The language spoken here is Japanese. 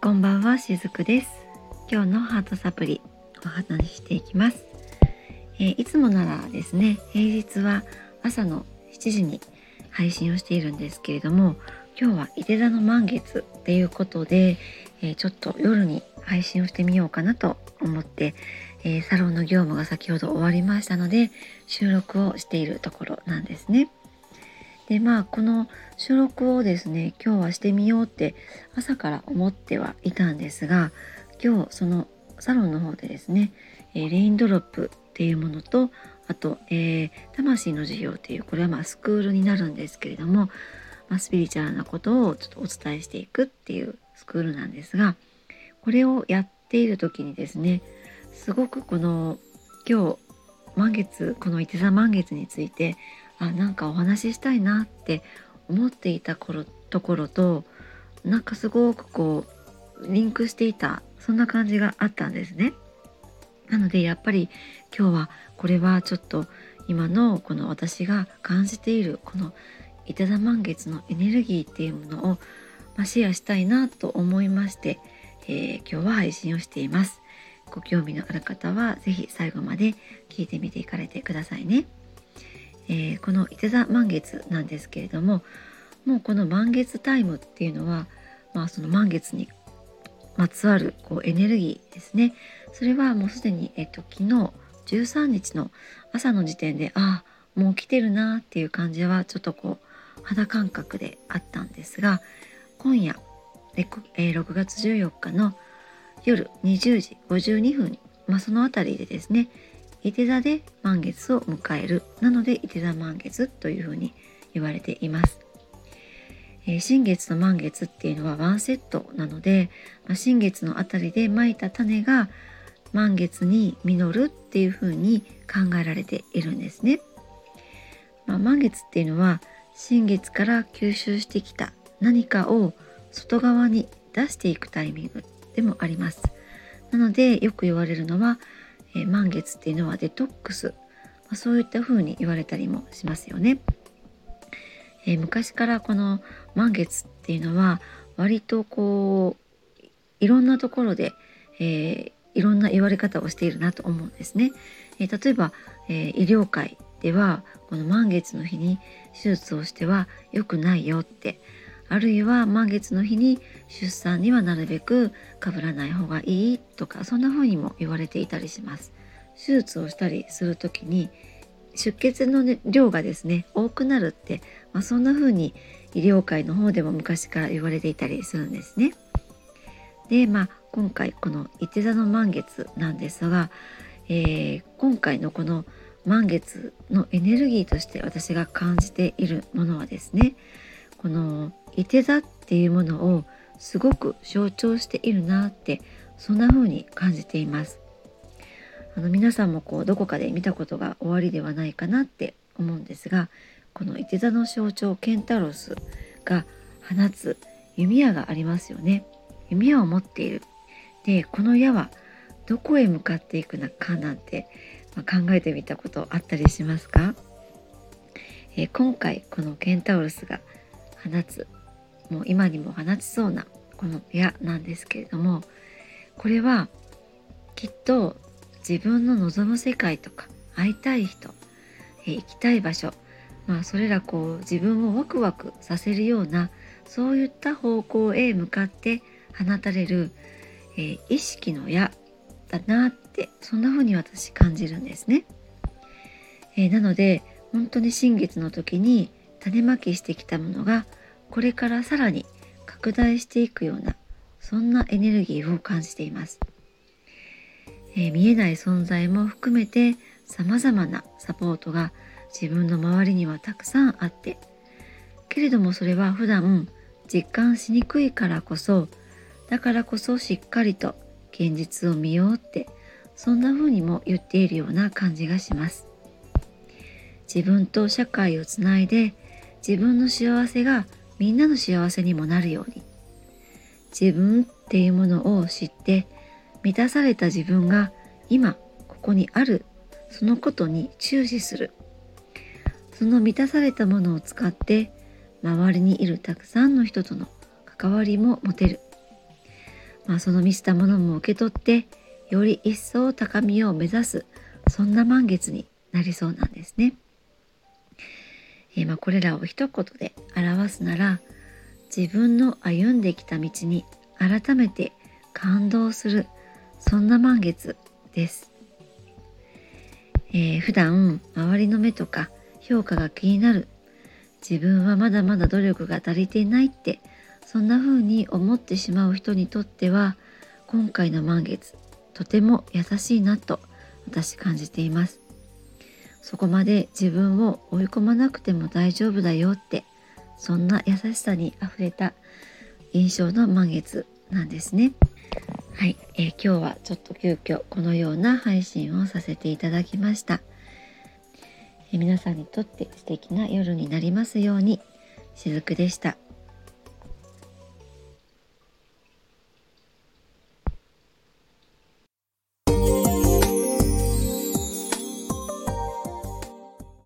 こんばんはしずくです今日のハートサプリお話ししていきます、えー、いつもならですね平日は朝の7時に配信をしているんですけれども今日は伊手座の満月っていうことで、えー、ちょっと夜に配信をしてみようかなと思って、えー、サロンの業務が先ほど終わりましたので収録をしているところなんですね。でまあこの収録をですね今日はしてみようって朝から思ってはいたんですが今日そのサロンの方でですね、えー、レインドロップっていうものとあと、えー、魂の授業っていうこれはまあスクールになるんですけれども、まあ、スピリチュアルなことをちょっとお伝えしていくっていうスクールなんですがこれをやっている時にですねすごくこの今日満月この伊手座満月についてあなんかお話ししたいなって思っていた頃ところとなんかすごくこうリンクしていたそんな感じがあったんですね。なのでやっぱり今日はこれはちょっと今のこの私が感じているこのいただ満月のエネルギーっていうものを、ま、シェアしたいなと思いまして、えー、今日は配信をしています。ご興味のある方は是非最後まで聞いてみていかれてくださいね。えー、この伊手座満月なんですけれどももうこの満月タイムっていうのは、まあ、その満月にまつわるこうエネルギーですねそれはもうすでに、えっと、昨日13日の朝の時点でああもう来てるなっていう感じはちょっとこう肌感覚であったんですが今夜、え、6月14日の夜20時52分に、まあ、その辺りでですね伊手座で満月を迎えるなので伊手座満月というふうに言われています。え、新月と満月っていうのはワンセットなので、ま、新月のあたりでまいた種が満月に実るっていうふうに考えられているんですね。まあ、満月っていうのは新月から吸収してきた何かを外側に出していくタイミングでもあります。なのでよく言われるのはえー、満月っていうのはデトックス、まあ、そういった風に言われたりもしますよね。えー、昔からこの満月っていうのは割とこういろんなところで、えー、いろんな言われ方をしているなと思うんですね。えー、例えば、え医療界ではこの満月の日に手術をしては良くないよってあるいは満月の日に出産にはなるべくかぶらない方がいいとかそんな風にも言われていたりします。手術をしたりする時に出血の、ね、量がですね多くなるって、まあ、そんな風に医療界の方でも昔から言われていたりするんですね。でまあ今回この伊手座の満月なんですが、えー、今回のこの満月のエネルギーとして私が感じているものはですねこのいて座っていうものをすごく象徴しているなってそんな風に感じています。あの皆さんもこうどこかで見たことが終わりではないかなって思うんですがこのいて座の象徴ケンタロスが放つ弓矢がありますよね。弓矢を持っている。でこの矢はどこへ向かっていくのかなんて、まあ、考えてみたことあったりしますか、えー、今回このケンタウロスが放つもう今にも放ちそうなこの矢なんですけれどもこれはきっと自分の望む世界とか会いたい人、え行きたい場所まあそれらこう自分をワクワクさせるようなそういった方向へ向かって放たれる、えー、意識の矢だなってそんな風に私感じるんですね。えー、なので本当に新月の時に種まきしてきたものがこれからさらに拡大していくようなそんなエネルギーを感じています、えー、見えない存在も含めて様々なサポートが自分の周りにはたくさんあってけれどもそれは普段実感しにくいからこそだからこそしっかりと現実を見ようってそんな風にも言っているような感じがします。自分と社会をつないで自分の幸せがみんなの幸せにもなるように。自分っていうものを知って満たされた自分が今ここにある。そのことに注視する。その満たされたものを使って周りにいるたくさんの人との関わりも持てる。まあ、その見せたものも受け取ってより一層高みを目指すそんな満月になりそうなんですね。え、まあこれらを一言で表すなら自分の歩んできた道に改めて感動するそんな満月です。えー、普段周りの目とか評価が気になる自分はまだまだ努力が足りていないってそんな風に思ってしまう人にとっては今回の満月とても優しいなと私感じていますそこまで自分を追い込まなくても大丈夫だよってそんな優しさにあふれた印象の満月なんですね。はい、えー、今日はちょっと急遽このような配信をさせていただきました、えー、皆さんにとって素敵な夜になりますように。しずくでした。